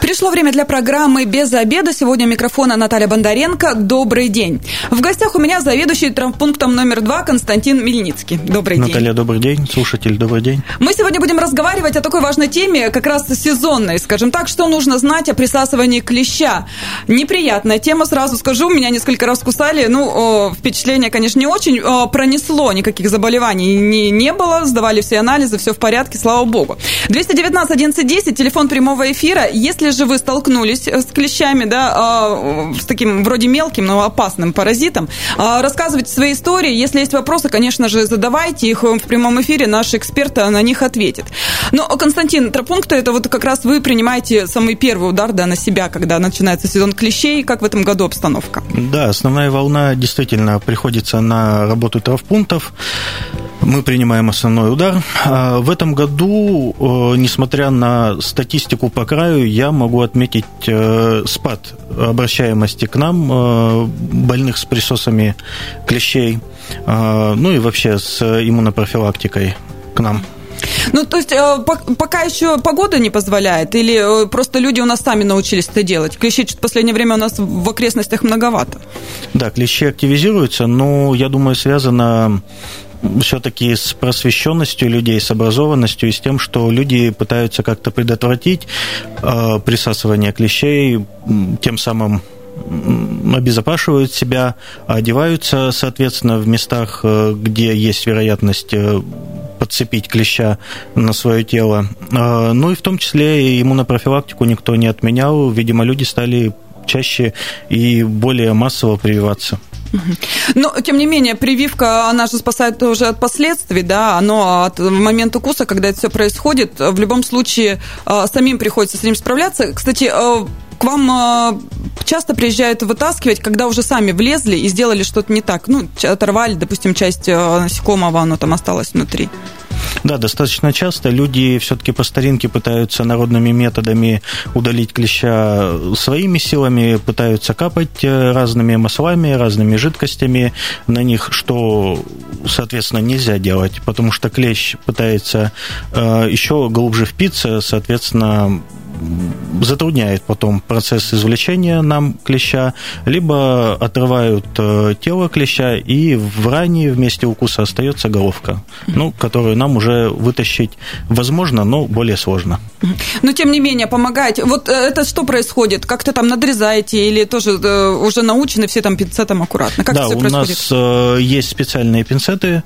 Пришло время для программы «Без обеда». Сегодня микрофона Наталья Бондаренко. Добрый день. В гостях у меня заведующий травмпунктом номер два Константин Мельницкий. Добрый Наталья, день. Наталья, добрый день. Слушатель, добрый день. Мы сегодня будем разговаривать о такой важной теме, как раз сезонной, скажем так, что нужно знать о присасывании клеща. Неприятная тема, сразу скажу, меня несколько раз кусали, ну, впечатление, конечно, не очень, пронесло, никаких заболеваний не, не было, сдавали все анализы, все в порядке, слава богу. 219 11 телефон прямого эфира. Если же же вы столкнулись э, с клещами, да, а, с таким вроде мелким, но опасным паразитом, а, рассказывайте свои истории. Если есть вопросы, конечно же, задавайте их в прямом эфире, наш эксперт на них ответит. Но, Константин, тропункты, это вот как раз вы принимаете самый первый удар да, на себя, когда начинается сезон клещей. Как в этом году обстановка? Да, основная волна действительно приходится на работу травпунктов мы принимаем основной удар. А в этом году, э, несмотря на статистику по краю, я могу отметить э, спад обращаемости к нам э, больных с присосами клещей, ну и вообще с иммунопрофилактикой к нам. Ну, то есть пока еще погода не позволяет, или просто люди у нас сами научились это делать? Клещей в последнее время у нас в окрестностях многовато. Да, клещи активизируются, но, я думаю, связано все-таки с просвещенностью людей, с образованностью и с тем, что люди пытаются как-то предотвратить э, присасывание клещей, тем самым обезопашивают себя, одеваются, соответственно, в местах, э, где есть вероятность э, подцепить клеща на свое тело. Ну и в том числе и иммунопрофилактику никто не отменял. Видимо, люди стали чаще и более массово прививаться. Но, тем не менее, прививка, она же спасает уже от последствий, да, но от момента укуса, когда это все происходит, в любом случае а, самим приходится с ним справляться. Кстати, а, к вам а, часто приезжают вытаскивать, когда уже сами влезли и сделали что-то не так. Ну, оторвали, допустим, часть насекомого, оно там осталось внутри. Да, достаточно часто люди все-таки по старинке пытаются народными методами удалить клеща своими силами, пытаются капать э, разными маслами, разными жидкостями. На них, что, соответственно, нельзя делать, потому что клещ пытается э, еще глубже впиться, соответственно, затрудняет потом процесс извлечения нам клеща, либо отрывают э, тело клеща, и в ране вместе укуса остается головка, ну, которую нам уже вытащить возможно, но более сложно. Но, тем не менее, помогаете. Вот э, это что происходит? Как-то там надрезаете или тоже э, уже научены все там пинцетом аккуратно? Как да, все у происходит? нас есть специальные пинцеты,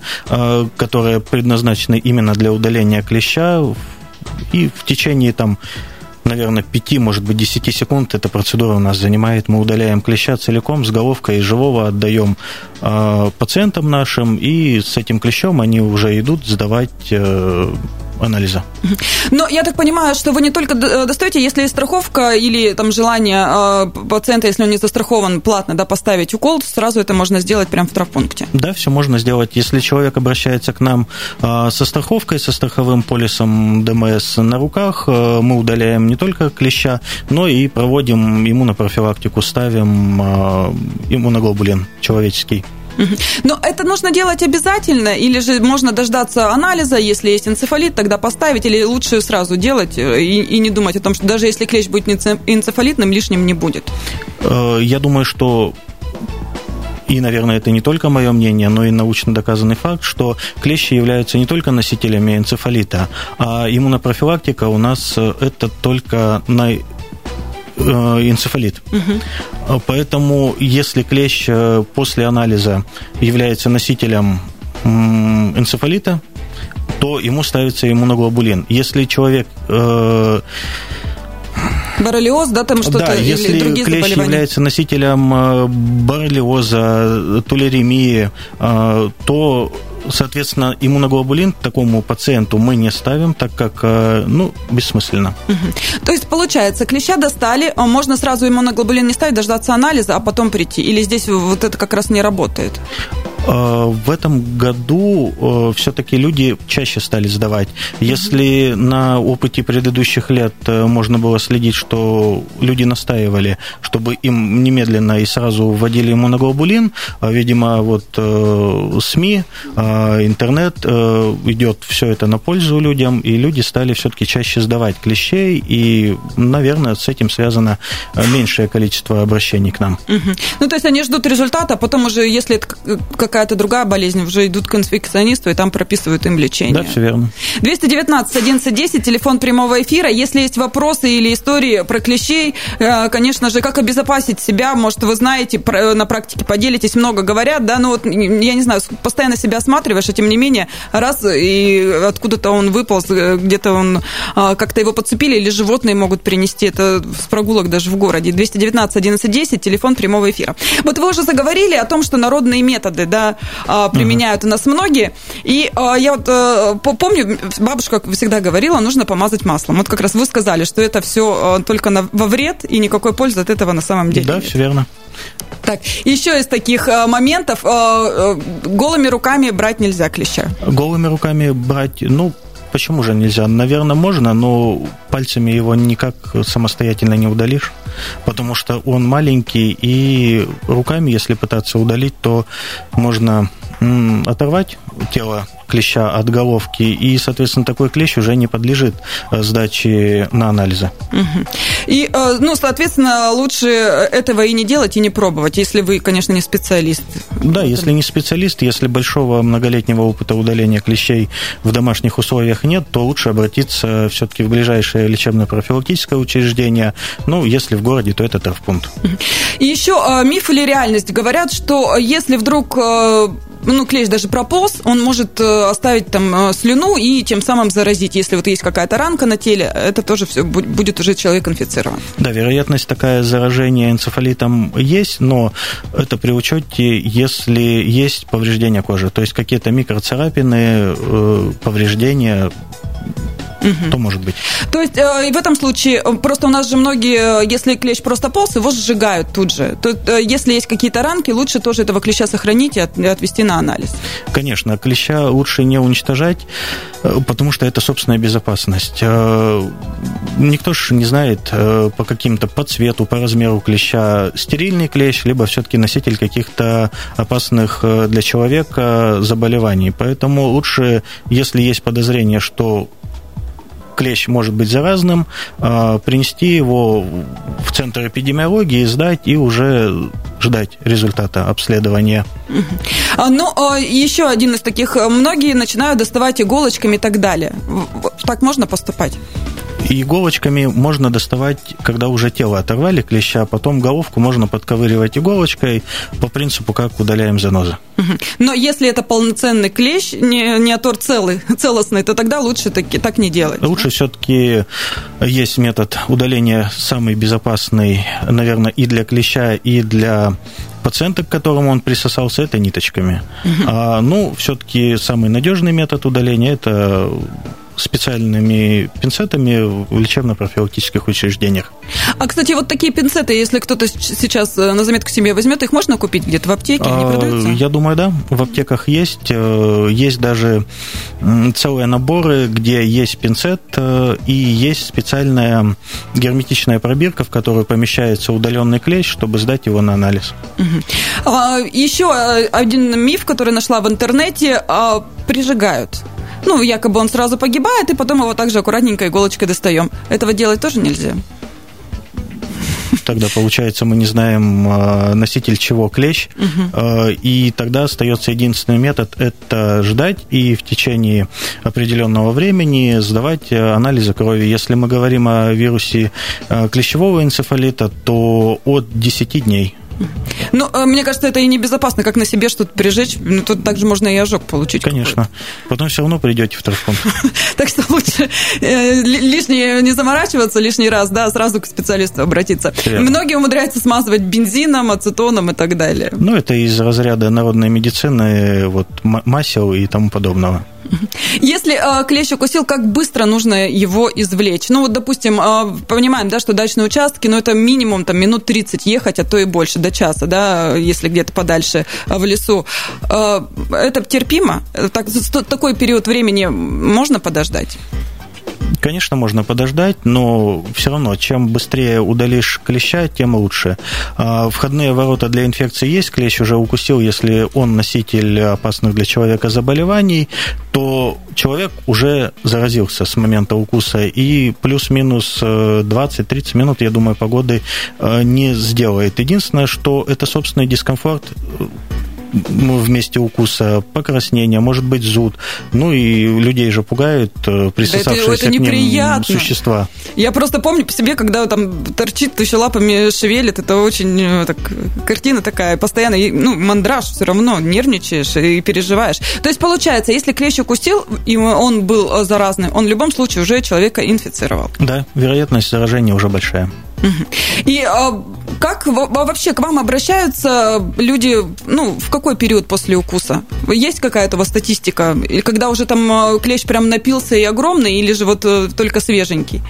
которые предназначены именно для удаления клеща, и в течение там наверное, 5, может быть, 10 секунд эта процедура у нас занимает. Мы удаляем клеща целиком с головкой, живого отдаем э, пациентам нашим, и с этим клещом они уже идут сдавать э, анализа. Но я так понимаю, что вы не только э, достаете, если есть страховка или там желание э, пациента, если он не застрахован, платно да, поставить укол, сразу это можно сделать прямо в травмпункте. Да, все можно сделать. Если человек обращается к нам э, со страховкой, со страховым полисом ДМС на руках, мы удаляем не только клеща, но и проводим иммунопрофилактику, ставим иммуноглобулин человеческий. Но это нужно делать обязательно, или же можно дождаться анализа, если есть энцефалит, тогда поставить, или лучше сразу делать э, и, и не думать о том, что даже если клещ будет энцефалитным, лишним не будет? Э, я думаю, что и, наверное, это не только мое мнение, но и научно доказанный факт, что клещи являются не только носителями энцефалита, а иммунопрофилактика у нас э, это только на энцефалит. Угу. Поэтому, если клещ э, после анализа является носителем энцефалита, то ему ставится иммуноглобулин. Если человек э, Боррелиоз, да, там что-то да, если или другие клещ заболевания? является носителем боррелиоза, тулеремии, то соответственно, иммуноглобулин такому пациенту мы не ставим, так как, э, ну, бессмысленно. Угу. То есть, получается, клеща достали, а можно сразу иммуноглобулин не ставить, дождаться анализа, а потом прийти? Или здесь вот это как раз не работает? В этом году все-таки люди чаще стали сдавать. Если на опыте предыдущих лет можно было следить, что люди настаивали, чтобы им немедленно и сразу вводили иммуноглобулин, видимо, вот СМИ, интернет идет все это на пользу людям, и люди стали все-таки чаще сдавать клещей, и, наверное, с этим связано меньшее количество обращений к нам. Ну, то есть они ждут результата, а потом уже, если это какая-то другая болезнь, уже идут к инфекционисту, и там прописывают им лечение. Да, все верно. 219 1110, телефон прямого эфира. Если есть вопросы или истории про клещей, э, конечно же, как обезопасить себя, может, вы знаете, на практике поделитесь, много говорят, да, ну вот, я не знаю, постоянно себя осматриваешь, а тем не менее, раз и откуда-то он выполз, э, где-то он, а, как-то его подцепили, или животные могут принести это с прогулок даже в городе. 219 1110, телефон прямого эфира. Вот вы уже заговорили о том, что народные методы, да, а, применяют у нас многие, и а, я вот э, помню, бабушка всегда говорила, нужно помазать маслом. Вот как раз вы сказали, что это все только на, во вред, и никакой пользы от этого на самом деле Да, нет. все верно. Так, еще из таких э, моментов, э, э, голыми руками брать нельзя клеща. Голыми руками брать, ну, почему же нельзя? Наверное, можно, но пальцами его никак самостоятельно не удалишь, потому что он маленький, и руками, если пытаться удалить, то можно оторвать тело клеща от головки, и, соответственно, такой клещ уже не подлежит э, сдаче на анализы. И, э, ну, соответственно, лучше этого и не делать, и не пробовать, если вы, конечно, не специалист. Да, если не специалист, если большого многолетнего опыта удаления клещей в домашних условиях нет, то лучше обратиться все-таки в ближайшее лечебно-профилактическое учреждение. Ну, если в городе, то это травпункт. И еще э, миф или реальность говорят, что если вдруг ну, клещ даже прополз, он может э, оставить там э, слюну и тем самым заразить. Если вот есть какая-то ранка на теле, это тоже все будет уже человек инфицирован. Да, вероятность такая заражения энцефалитом есть, но это при учете, если есть повреждение кожи, то есть какие-то микроцарапины, э, повреждения угу. то может быть. То есть э, в этом случае э, просто у нас же многие, э, если клещ просто полз, его сжигают тут же. То, если есть какие-то ранки, лучше тоже этого клеща сохранить и отвести на анализ. Конечно, клеща лучше не уничтожать, потому что это собственная безопасность. Никто же не знает по каким-то, по цвету, по размеру клеща, стерильный клещ, либо все-таки носитель каких-то опасных для человека заболеваний. Поэтому лучше, если есть подозрение, что клещ может быть заразным, а, принести его в центр эпидемиологии, сдать и уже ждать результата обследования. А, ну, а, еще один из таких. Многие начинают доставать иголочками и так далее. Так можно поступать? Иголочками можно доставать, когда уже тело оторвали клеща, а потом головку можно подковыривать иголочкой по принципу, как удаляем занозы. Но если это полноценный клещ, не, не отор целый, целостный, то тогда лучше таки, так не делать. Лучше все-таки есть метод удаления самый безопасный, наверное, и для клеща, и для пациента, к которому он присосался, это ниточками. Угу. А, ну, все-таки самый надежный метод удаления это специальными пинцетами в лечебно-профилактических учреждениях. А, кстати, вот такие пинцеты, если кто-то сейчас э, на заметку себе возьмет, их можно купить где-то в аптеке? Они а, продаются? Я думаю, да. В аптеках есть. Э, есть даже целые наборы, где есть пинцет э, и есть специальная герметичная пробирка, в которую помещается удаленный клещ, чтобы сдать его на анализ. Угу. Еще один миф, который нашла в интернете, прижигают ну, якобы он сразу погибает, и потом его также аккуратненько иголочкой достаем. Этого делать тоже нельзя. Тогда, получается, мы не знаем а, носитель чего клещ, угу. и тогда остается единственный метод – это ждать и в течение определенного времени сдавать анализы крови. Если мы говорим о вирусе а, клещевого энцефалита, то от 10 дней ну, э, мне кажется, это и небезопасно, как на себе что-то прижечь. Ну, тут также можно и ожог получить. Конечно. Потом все равно придете в травмпункт. Так что лучше э, лишнее не заморачиваться лишний раз, да, сразу к специалисту обратиться. Многие умудряются смазывать бензином, ацетоном и так далее. Ну, это из разряда народной медицины, вот масел и тому подобного. Если э, клещ укусил, как быстро нужно его извлечь? Ну, вот, допустим, э, понимаем, да, что дачные участки, ну, это минимум там минут 30 ехать, а то и больше, до часа, да, если где-то подальше э, в лесу. Э, это терпимо? Так, такой период времени можно подождать? Конечно, можно подождать, но все равно, чем быстрее удалишь клеща, тем лучше. А, входные ворота для инфекции есть, клещ уже укусил, если он носитель опасных для человека заболеваний, то человек уже заразился с момента укуса, и плюс-минус 20-30 э, минут, я думаю, погоды э, не сделает. Единственное, что это собственный дискомфорт вместе укуса, покраснение, может быть зуд. Ну и людей же пугают э, присосавшиеся это, это к ним существа. Я просто помню по себе, когда там торчит, еще лапами шевелит, это очень э, так, картина такая, постоянно, ну, мандраж все равно, нервничаешь и переживаешь. То есть получается, если клещ укусил, и он был э, заразный, он в любом случае уже человека инфицировал. Да, вероятность заражения уже большая. И а, как вообще к вам обращаются люди, ну, в какой период после укуса? Есть какая-то у вас статистика? Или когда уже там а, клещ прям напился и огромный, или же вот э, только свеженький?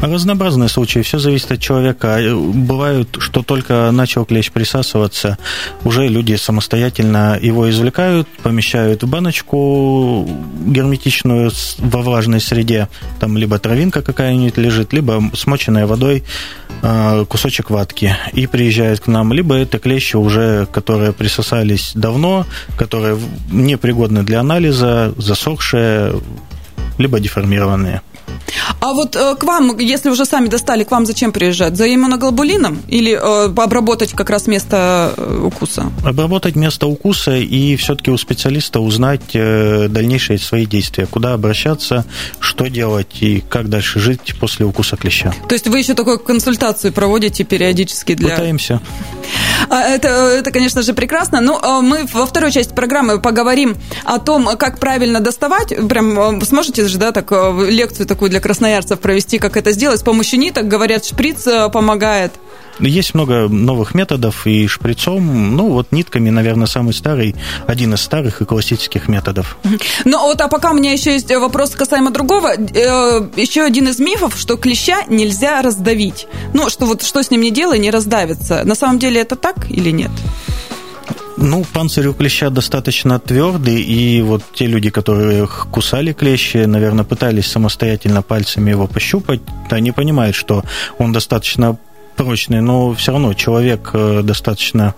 Разнообразные случаи, все зависит от человека. Э, бывают, что только начал клещ присасываться, уже люди самостоятельно его извлекают, помещают в баночку герметичную во влажной среде, там либо травинка какая-нибудь лежит, либо смоченная водой кусочек ватки и приезжают к нам, либо это клещи уже, которые присосались давно, которые непригодны для анализа, засохшие, либо деформированные. А вот э, к вам, если уже сами достали, к вам зачем приезжать? За иммуноглобулином или э, обработать как раз место э, укуса? Обработать место укуса и все-таки у специалиста узнать э, дальнейшие свои действия, куда обращаться, что делать и как дальше жить после укуса клеща. То есть вы еще такую консультацию проводите периодически для... Пытаемся. А, это, это, конечно же, прекрасно. Но а, мы во второй части программы поговорим о том, как правильно доставать. Прям э, сможете же, да, так лекцию такую для красноярцев провести, как это сделать. С помощью ниток, говорят, шприц э, помогает. Есть много новых методов и шприцом. Ну, вот нитками, наверное, самый старый, один из старых и классических методов. Ну, вот, а пока у меня еще есть вопрос касаемо другого. Э, еще один из мифов, что клеща нельзя раздавить. Ну, что вот что с ним не делай, не раздавится. На самом деле это так или нет? Ну, панцирь у клеща достаточно твердый, и вот те люди, которые кусали клещи, наверное, пытались самостоятельно пальцами его пощупать, они понимают, что он достаточно прочный, но все равно человек э, достаточно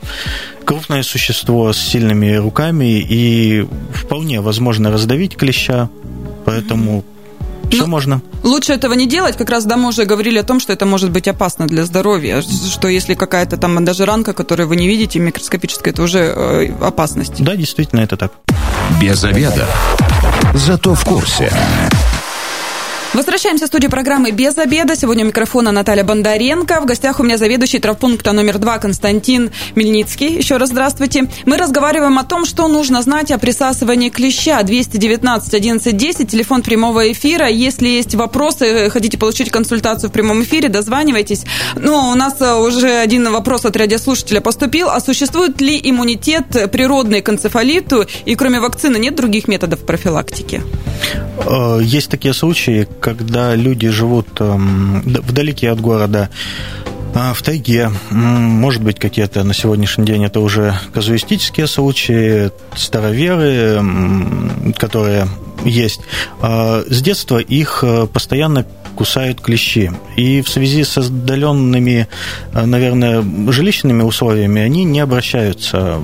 крупное существо с сильными руками, и вполне возможно раздавить клеща, поэтому все Но ну, можно. Лучше этого не делать. Как раз да, мы уже говорили о том, что это может быть опасно для здоровья. Что если какая-то там даже ранка, которую вы не видите, микроскопическая, это уже э, опасность. Да, действительно, это так. Без обеда. Зато в курсе. Возвращаемся в студию программы «Без обеда». Сегодня у микрофона Наталья Бондаренко. В гостях у меня заведующий травпункта номер два Константин Мельницкий. Еще раз здравствуйте. Мы разговариваем о том, что нужно знать о присасывании клеща. 219 11 10, телефон прямого эфира. Если есть вопросы, хотите получить консультацию в прямом эфире, дозванивайтесь. Ну, у нас э, уже один вопрос от радиослушателя поступил. А существует ли иммунитет природный к энцефалиту? И кроме вакцины нет других методов профилактики? Э, есть такие случаи, когда люди живут эм, вдалеке от города, а, в тайге, может быть, какие-то на сегодняшний день это уже казуистические случаи, староверы, которые есть. А, с детства их э, постоянно кусают клещи. И в связи с отдаленными, э, наверное, жилищными условиями они не обращаются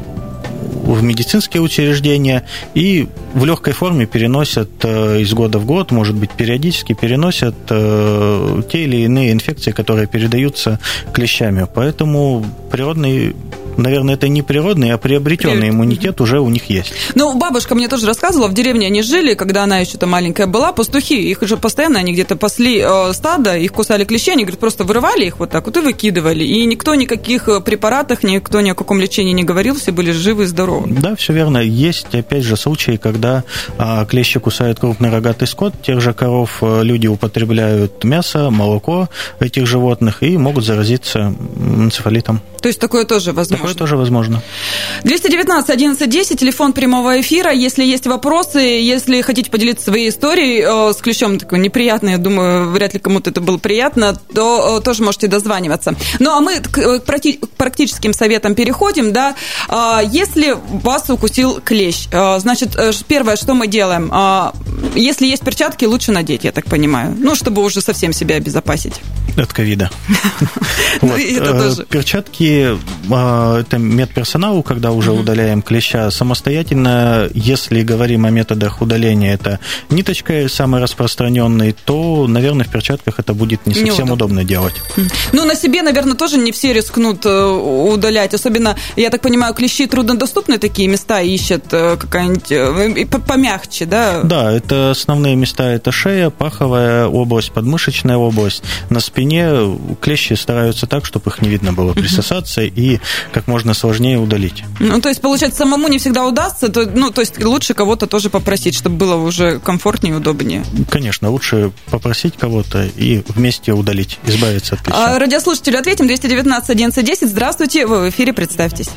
в медицинские учреждения и в легкой форме переносят э, из года в год, может быть, периодически переносят э, те или иные инфекции, которые передаются клещами. Поэтому природный наверное, это не природный, а приобретенный При... иммунитет уже у них есть. Ну, бабушка мне тоже рассказывала, в деревне они жили, когда она еще-то маленькая была, пастухи, их же постоянно, они где-то пасли э, стадо, их кусали клещи, они, говорят, просто вырывали их вот так вот и выкидывали. И никто никаких э, препаратах, никто ни о каком лечении не говорил, все были живы и здоровы. Да, все верно. Есть, опять же, случаи, когда а, клещи кусают крупный рогатый скот, тех же коров э, люди употребляют мясо, молоко этих животных и могут заразиться энцефалитом. То есть такое тоже возможно? Такое тоже возможно. 219 11 10, телефон прямого эфира. Если есть вопросы, если хотите поделиться своей историей э, с ключом, такой неприятный, я думаю, вряд ли кому-то это было приятно, то э, тоже можете дозваниваться. Ну, а мы к, э, практическим советам переходим, да. Э, если вас укусил клещ, значит, первое, что мы делаем? Э, если есть перчатки, лучше надеть, я так понимаю. Ну, чтобы уже совсем себя обезопасить. От ковида. Ну, перчатки а, – это медперсоналу, когда уже удаляем клеща. Самостоятельно, если говорим о методах удаления, это ниточкой самый распространенный, то, наверное, в перчатках это будет не совсем удобно делать. Ну, на себе, наверное, тоже не все рискнут э, удалять. Особенно, я так понимаю, клещи труднодоступны такие места ищут э, какая-нибудь помягче, да? Да, это основные места – это шея, паховая область, подмышечная область. На спине клещи стараются так, чтобы их не видно было присосаться и как можно сложнее удалить. Ну, то есть, получается, самому не всегда удастся, то, ну, то есть лучше кого-то тоже попросить, чтобы было уже комфортнее и удобнее. Конечно, лучше попросить кого-то и вместе удалить, избавиться от клеща. А, радиослушателю ответим, 219 11 Здравствуйте, вы в эфире, представьтесь.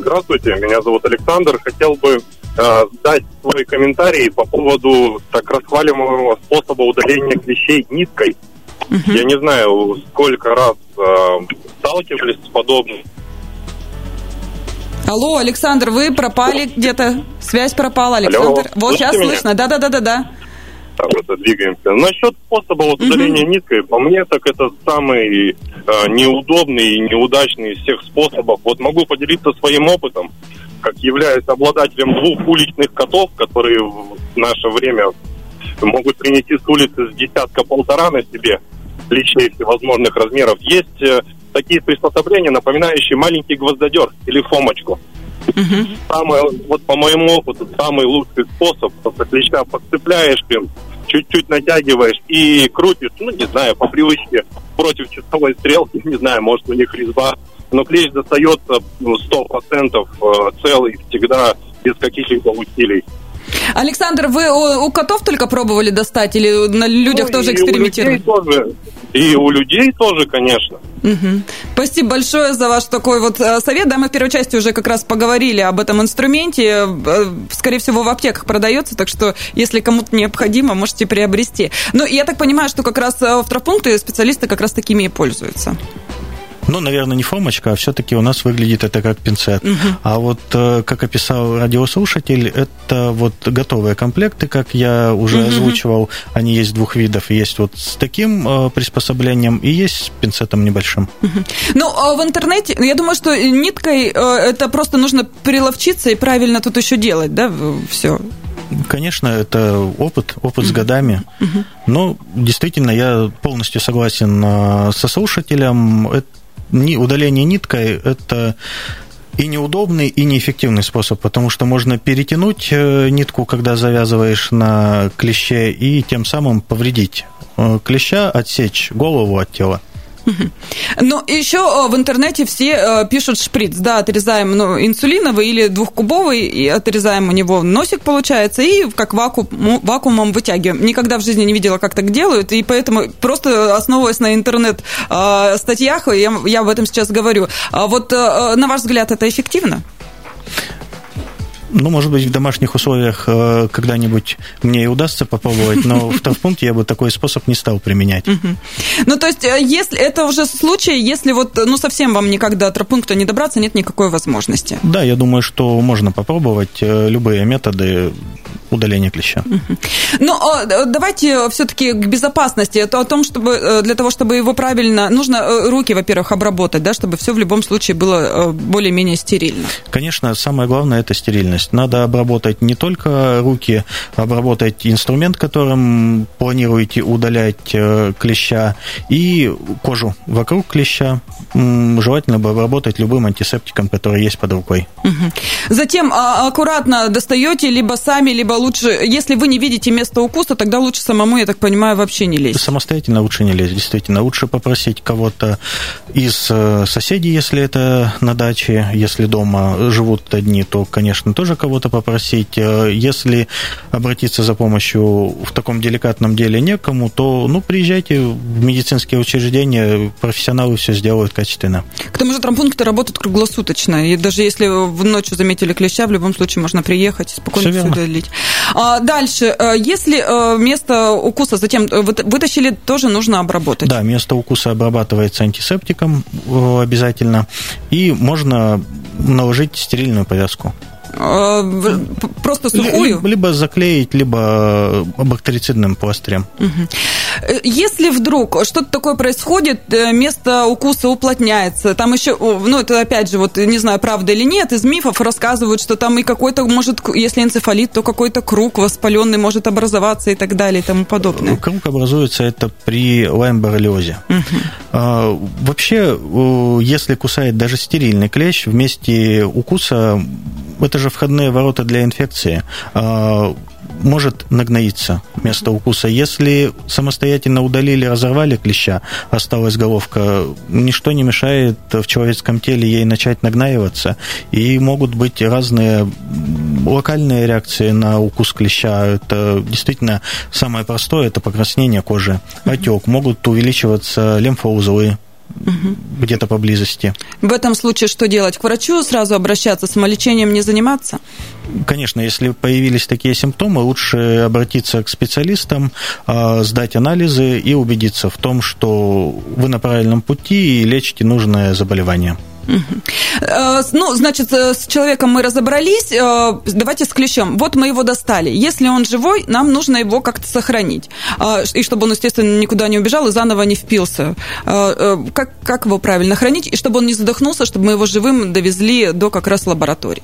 Здравствуйте, меня зовут Александр. Хотел бы э, дать свой комментарий по поводу так расхваливаемого способа удаления клещей ниткой. Угу. Я не знаю, сколько раз сталкивались с подобным. Алло, Александр, вы пропали где-то? Связь пропала, Александр. Алло, вот сейчас меня? слышно. Да-да-да-да-да. Так, вот двигаемся. Насчет способа вот удаления угу. ниткой, по мне, так это самый э, неудобный и неудачный из всех способов. Вот могу поделиться своим опытом, как являюсь обладателем двух уличных котов, которые в наше время могут принести с улицы с десятка-полтора на себе личей всевозможных размеров. Есть э, такие приспособления, напоминающие маленький гвоздодер или фомочку. Угу. Самый, вот по моему опыту, самый лучший способ, просто клеща подцепляешь им, чуть-чуть натягиваешь и крутишь, ну, не знаю, по привычке против часовой стрелки, не знаю, может, у них резьба, но клещ достается ну, 100% э, целый всегда без каких-либо усилий. Александр, вы у, у котов только пробовали достать или на людях ну, тоже экспериментировали? У людей тоже, и у людей тоже, конечно. Угу. Спасибо большое за ваш такой вот э, совет. Да, мы в первой части уже как раз поговорили об этом инструменте. Э, скорее всего, в аптеках продается, так что, если кому-то необходимо, можете приобрести. Ну, я так понимаю, что как раз э, в травпункте специалисты как раз такими и пользуются. Ну, наверное, не формочка, а все-таки у нас выглядит это как пинцет. Угу. А вот, э, как описал радиослушатель, это вот готовые комплекты, как я уже угу. озвучивал. Они есть двух видов. Есть вот с таким э, приспособлением и есть с пинцетом небольшим. Угу. Ну, а в интернете, я думаю, что ниткой э, это просто нужно приловчиться и правильно тут еще делать, да, все. Конечно, это опыт, опыт с годами. Но действительно, я полностью согласен со слушателем. Это удаление ниткой – это и неудобный, и неэффективный способ, потому что можно перетянуть э, нитку, когда завязываешь на клеще, и тем самым повредить э, клеща, отсечь голову от тела. Ну, еще э, в интернете все э, пишут шприц, да, отрезаем ну, инсулиновый или двухкубовый, и отрезаем у него носик, получается, и как вакуум, вакуумом вытягиваем. Никогда в жизни не видела, как так делают, и поэтому просто основываясь на интернет-статьях, э, я, я об этом сейчас говорю. А вот, на ваш взгляд, это эффективно? Ну, может быть, в домашних условиях э, когда-нибудь мне и удастся попробовать, но в травмпункте я бы такой способ не стал применять. Ну, то есть, э, если это уже случай, если вот, ну, совсем вам никогда до травмпункта не добраться, нет никакой возможности? Да, я думаю, что можно попробовать э, любые методы удаления клеща. Ну, а, давайте все-таки к безопасности. Это о том, чтобы для того, чтобы его правильно... Нужно руки, во-первых, обработать, да, чтобы все в любом случае было более-менее стерильно. Конечно, самое главное – это стерильность есть надо обработать не только руки, обработать инструмент, которым планируете удалять э, клеща, и кожу вокруг клеща. Желательно бы обработать любым антисептиком, который есть под рукой. Затем а, аккуратно достаете либо сами, либо лучше, если вы не видите место укуса, тогда лучше самому, я так понимаю, вообще не лезть. Самостоятельно лучше не лезть, действительно. Лучше попросить кого-то из э, соседей, если это на даче, если дома живут одни, то, конечно, тоже тоже кого-то попросить. Э, если обратиться за помощью в таком деликатном деле некому, то ну, приезжайте в медицинские учреждения, профессионалы все сделают качественно. К тому же травмпункты работают круглосуточно, и даже если в ночью заметили клеща, в любом случае можно приехать, спокойно все, все удалить. А дальше, э, если э, место укуса затем вытащили, тоже нужно обработать? Да, место укуса обрабатывается антисептиком обязательно, и можно наложить стерильную повязку. А, просто сухую? Либо заклеить, либо бактерицидным пластырем. Если вдруг что-то такое происходит, э, место укуса уплотняется, там еще, ну, это опять же, вот не знаю, правда или нет, из мифов рассказывают, что там и какой-то, может, если энцефалит, то какой-то круг воспаленный может образоваться и так далее и тому подобное. Круг образуется это при лайм-боррелиозе. Угу. Вообще, если кусает даже стерильный клещ, вместе укуса это же входные ворота для инфекции. Может нагноиться место укуса. Если самостоятельно удалили, разорвали клеща, осталась головка, ничто не мешает в человеческом теле ей начать нагнаиваться. И могут быть разные локальные реакции на укус клеща. Это действительно самое простое, это покраснение кожи, отек. Могут увеличиваться лимфоузлы, угу. где-то поблизости. В этом случае что делать? К врачу сразу обращаться, самолечением не заниматься? Конечно, если появились такие симптомы, лучше обратиться к специалистам, а, сдать анализы и убедиться в том, что вы на правильном пути и лечите нужное заболевание. Э, ну, значит, э, с человеком мы разобрались. Э, давайте с клещом. Вот мы его достали. Если он живой, нам нужно его как-то сохранить. И чтобы он, естественно, никуда не убежал и заново не впился. Как, как его правильно хранить? И чтобы он не задохнулся, чтобы мы его живым довезли до как раз лаборатории.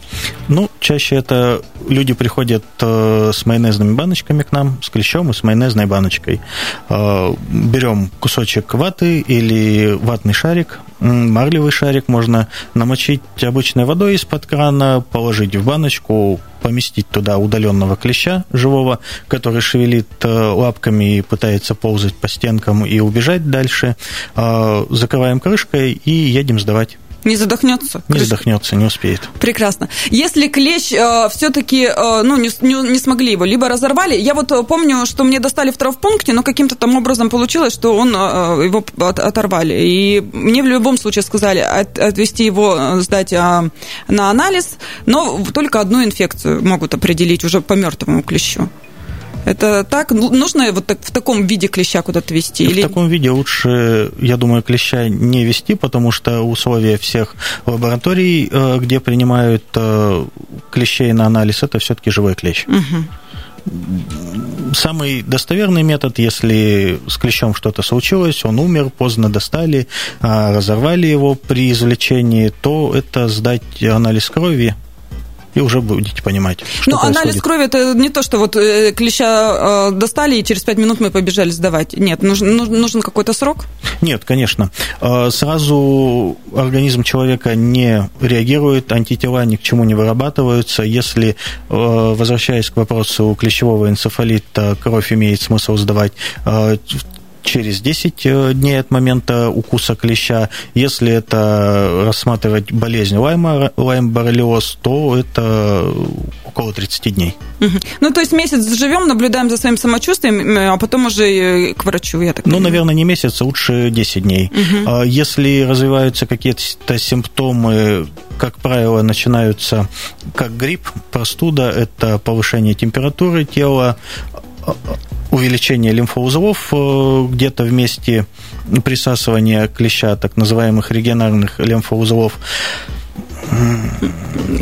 Ну, чаще это люди приходят с майонезными баночками к нам, с клещом и с майонезной баночкой. Берем кусочек ваты или ватный шарик, марлевый шарик можно намочить обычной водой из-под крана, положить в баночку, поместить туда удаленного клеща живого, который шевелит э, лапками и пытается ползать по стенкам и убежать дальше. Э, закрываем крышкой и едем сдавать. Не задохнется? Не задохнется, не успеет. Прекрасно. Если клещ э, все-таки э, ну, не, не, не смогли его, либо разорвали, я вот э, помню, что мне достали в травмпункте, но каким-то там образом получилось, что он, э, его от, оторвали. И мне в любом случае сказали от, отвести его, э, сдать э, на анализ, но только одну инфекцию могут определить уже по мертвому клещу. Это так? Ну, нужно вот так, в таком виде клеща куда-то вести? В или... таком виде лучше, я думаю, клеща не вести, потому что условия всех лабораторий, э, где принимают э, клещей на анализ, это все-таки живой клещ. Угу. Самый достоверный метод, если с клещом что-то случилось, он умер, поздно достали, а, разорвали его при извлечении, то это сдать анализ крови и уже будете понимать, что Ну, анализ крови это не то, что вот э, клеща э, достали, и через пять минут мы побежали сдавать. Нет, нужен, нужен какой-то срок? Нет, конечно. Э, сразу организм человека не реагирует, антитела ни к чему не вырабатываются. Если, возвращаясь к вопросу клещевого энцефалита, кровь имеет смысл сдавать через 10 э, дней от момента укуса клеща. Если это рассматривать болезнь лайма, лайм-боррелиоз, то это около 30 дней. Угу. Ну, то есть месяц живем, наблюдаем за своим самочувствием, а потом уже к врачу, я так Ну, наверное, не месяц, а лучше 10 дней. Угу. Если развиваются какие-то симптомы, как правило, начинаются как грипп, простуда, это повышение температуры тела, увеличение лимфоузлов э, где-то в месте присасывания клеща, так называемых регионарных лимфоузлов,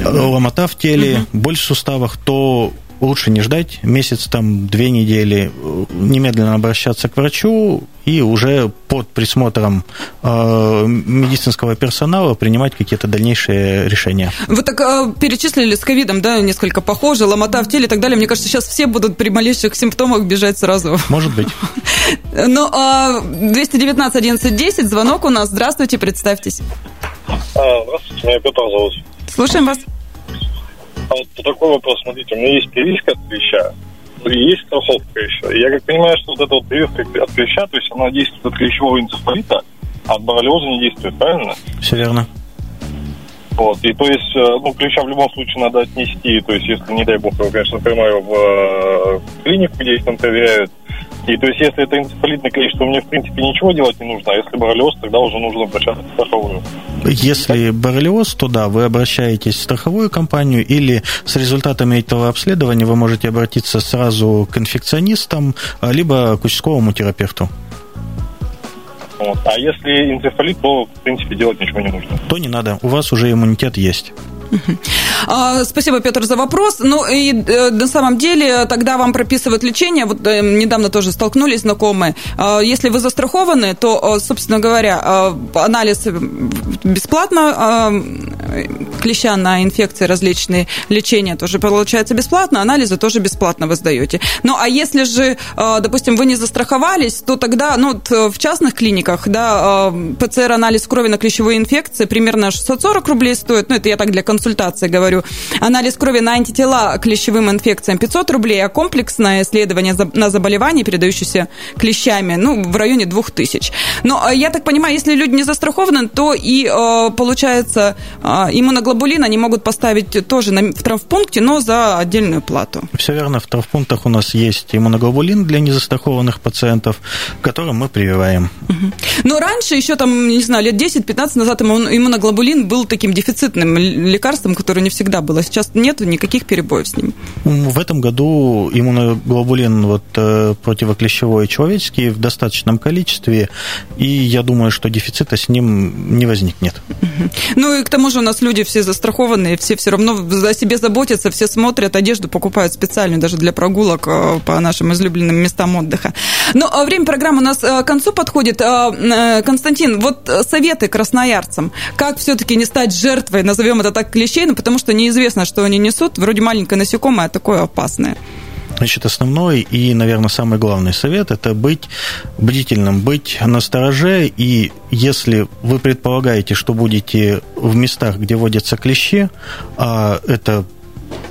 ломота в теле, боль в суставах, то лучше не ждать месяц, там, две недели, немедленно обращаться к врачу и уже под присмотром э, медицинского персонала принимать какие-то дальнейшие решения. Вы так э, перечислили с ковидом, да, несколько похоже, ломота в теле и так далее. Мне кажется, сейчас все будут при малейших симптомах бежать сразу. Может быть. Ну, 219 11 10, звонок у нас. Здравствуйте, представьтесь. А, здравствуйте, меня Петр зовут. Слушаем вас. А вот такой вопрос, смотрите, у меня есть прививка от клеща, есть страховка еще. Я как понимаю, что вот эта вот прививка от клеща, то есть она действует от клещевого энцефалита, а от боррелиоза не действует, правильно? Все верно. Вот, и то есть, э, ну, клеща в любом случае надо отнести, то есть, если, не дай бог, его, конечно, в э, клинику, где их там проверяют, и то есть, если это энцефалитный клещ, то мне, в принципе, ничего делать не нужно, а если боррелиоз, тогда уже нужно обращаться в страховую. Если боррелиоз, то да, вы обращаетесь в страховую компанию или с результатами этого обследования вы можете обратиться сразу к инфекционистам, а, либо к участковому терапевту. Вот. А если энцефалит, то, в принципе, делать ничего не нужно. То не надо, у вас уже иммунитет есть. А, спасибо, Петр, за вопрос. Ну и э, на самом деле тогда вам прописывают лечение. Вот э, недавно тоже столкнулись знакомые. А, если вы застрахованы, то, собственно говоря, анализ бесплатно, клеща на инфекции различные, лечение тоже получается бесплатно, анализы тоже бесплатно вы сдаете. Ну а если же, допустим, вы не застраховались, то тогда, ну, в частных клиниках, да, ПЦР-анализ крови на клещевые инфекции примерно 640 рублей стоит. Ну, это я так для говорю. Анализ крови на антитела к клещевым инфекциям 500 рублей, а комплексное исследование на заболевания, передающиеся клещами, ну, в районе 2000. Но а, я так понимаю, если люди не застрахованы, то и, а, получается, а, иммуноглобулин они могут поставить тоже в травмпункте, но за отдельную плату. Все верно. В травмпунктах у нас есть иммуноглобулин для незастрахованных пациентов, который мы прививаем. Но раньше, еще там, не знаю, лет 10-15 назад иммуноглобулин был таким дефицитным лекарством, которое не всегда было. Сейчас нет никаких перебоев с ним. В этом году иммуноглобулин вот, э, противоклещевой человеческий в достаточном количестве, и я думаю, что дефицита с ним не возникнет. Ну и к тому же у нас люди все застрахованные, все все равно о себе заботятся, все смотрят, одежду покупают специальную даже для прогулок э, по нашим излюбленным местам отдыха. Но э, время программы у нас к концу подходит. Константин, вот советы красноярцам, как все-таки не стать жертвой, назовем это так, клещей, ну, потому что неизвестно, что они несут. Вроде маленькое насекомое, а такое опасное. Значит, основной и, наверное, самый главный совет – это быть бдительным, быть настороже, и если вы предполагаете, что будете в местах, где водятся клещи, а это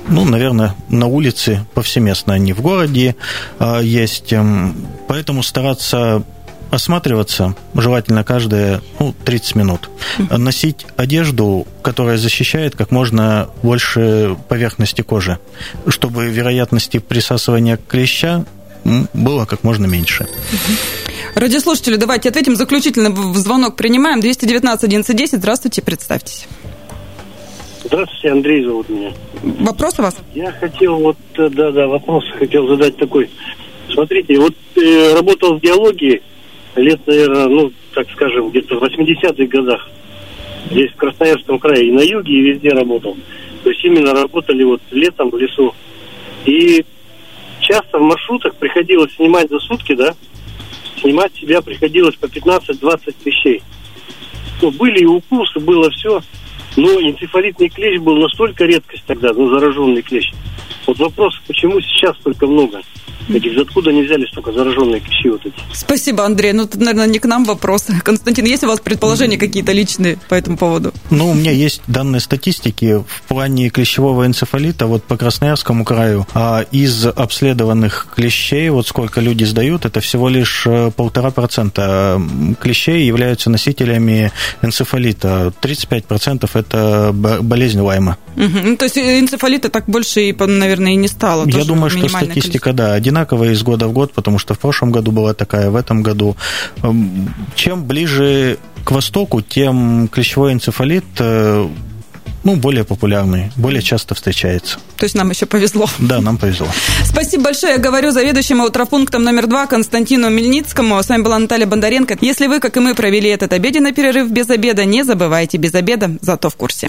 ну, наверное, на улице повсеместно, они в городе а, есть. Эм, поэтому стараться осматриваться желательно каждые ну, 30 минут. Носить одежду, которая защищает как можно больше поверхности кожи, чтобы вероятности присасывания клеща было как можно меньше. Радиослушатели, давайте ответим. Заключительный звонок принимаем. 219 1110. Здравствуйте, представьтесь. Здравствуйте, Андрей зовут меня. Вопрос у вас? Я хотел вот, э, да-да, вопрос хотел задать такой. Смотрите, вот э, работал в геологии, лет, наверное, ну, так скажем, где-то в 80-х годах. Здесь, в Красноярском крае, и на юге, и везде работал. То есть именно работали вот летом в лесу. И часто в маршрутах приходилось снимать за сутки, да, снимать себя приходилось по 15-20 вещей. Ну, были и укусы, было все. Но энцефалитный клещ был настолько редкость тогда, ну, зараженный клещ. Вот вопрос, почему сейчас столько много? Этих, откуда они взяли столько зараженные клещи вот эти? Спасибо, Андрей. Ну, тут, наверное, не к нам вопрос. Константин, есть у вас предположения какие-то личные по этому поводу? Ну, у меня есть данные статистики в плане клещевого энцефалита вот по Красноярскому краю. А из обследованных клещей, вот сколько люди сдают, это всего лишь э, полтора процента клещей являются носителями энцефалита. 35% это болезнь Лайма. Угу. Ну, то есть энцефалита так больше, и, наверное, и не стало. Я думаю, что статистика, количество. да, одинаковая из года в год, потому что в прошлом году была такая, в этом году. Эм, чем ближе к востоку, тем клещевой энцефалит э, ну, более популярный, более часто встречается. То есть нам еще повезло. Да, нам повезло. Спасибо большое. Я говорю заведующему травпунктом номер два Константину Мельницкому. С вами была Наталья Бондаренко. Если вы, как и мы, провели этот обеденный перерыв без обеда, не забывайте без обеда, зато в курсе.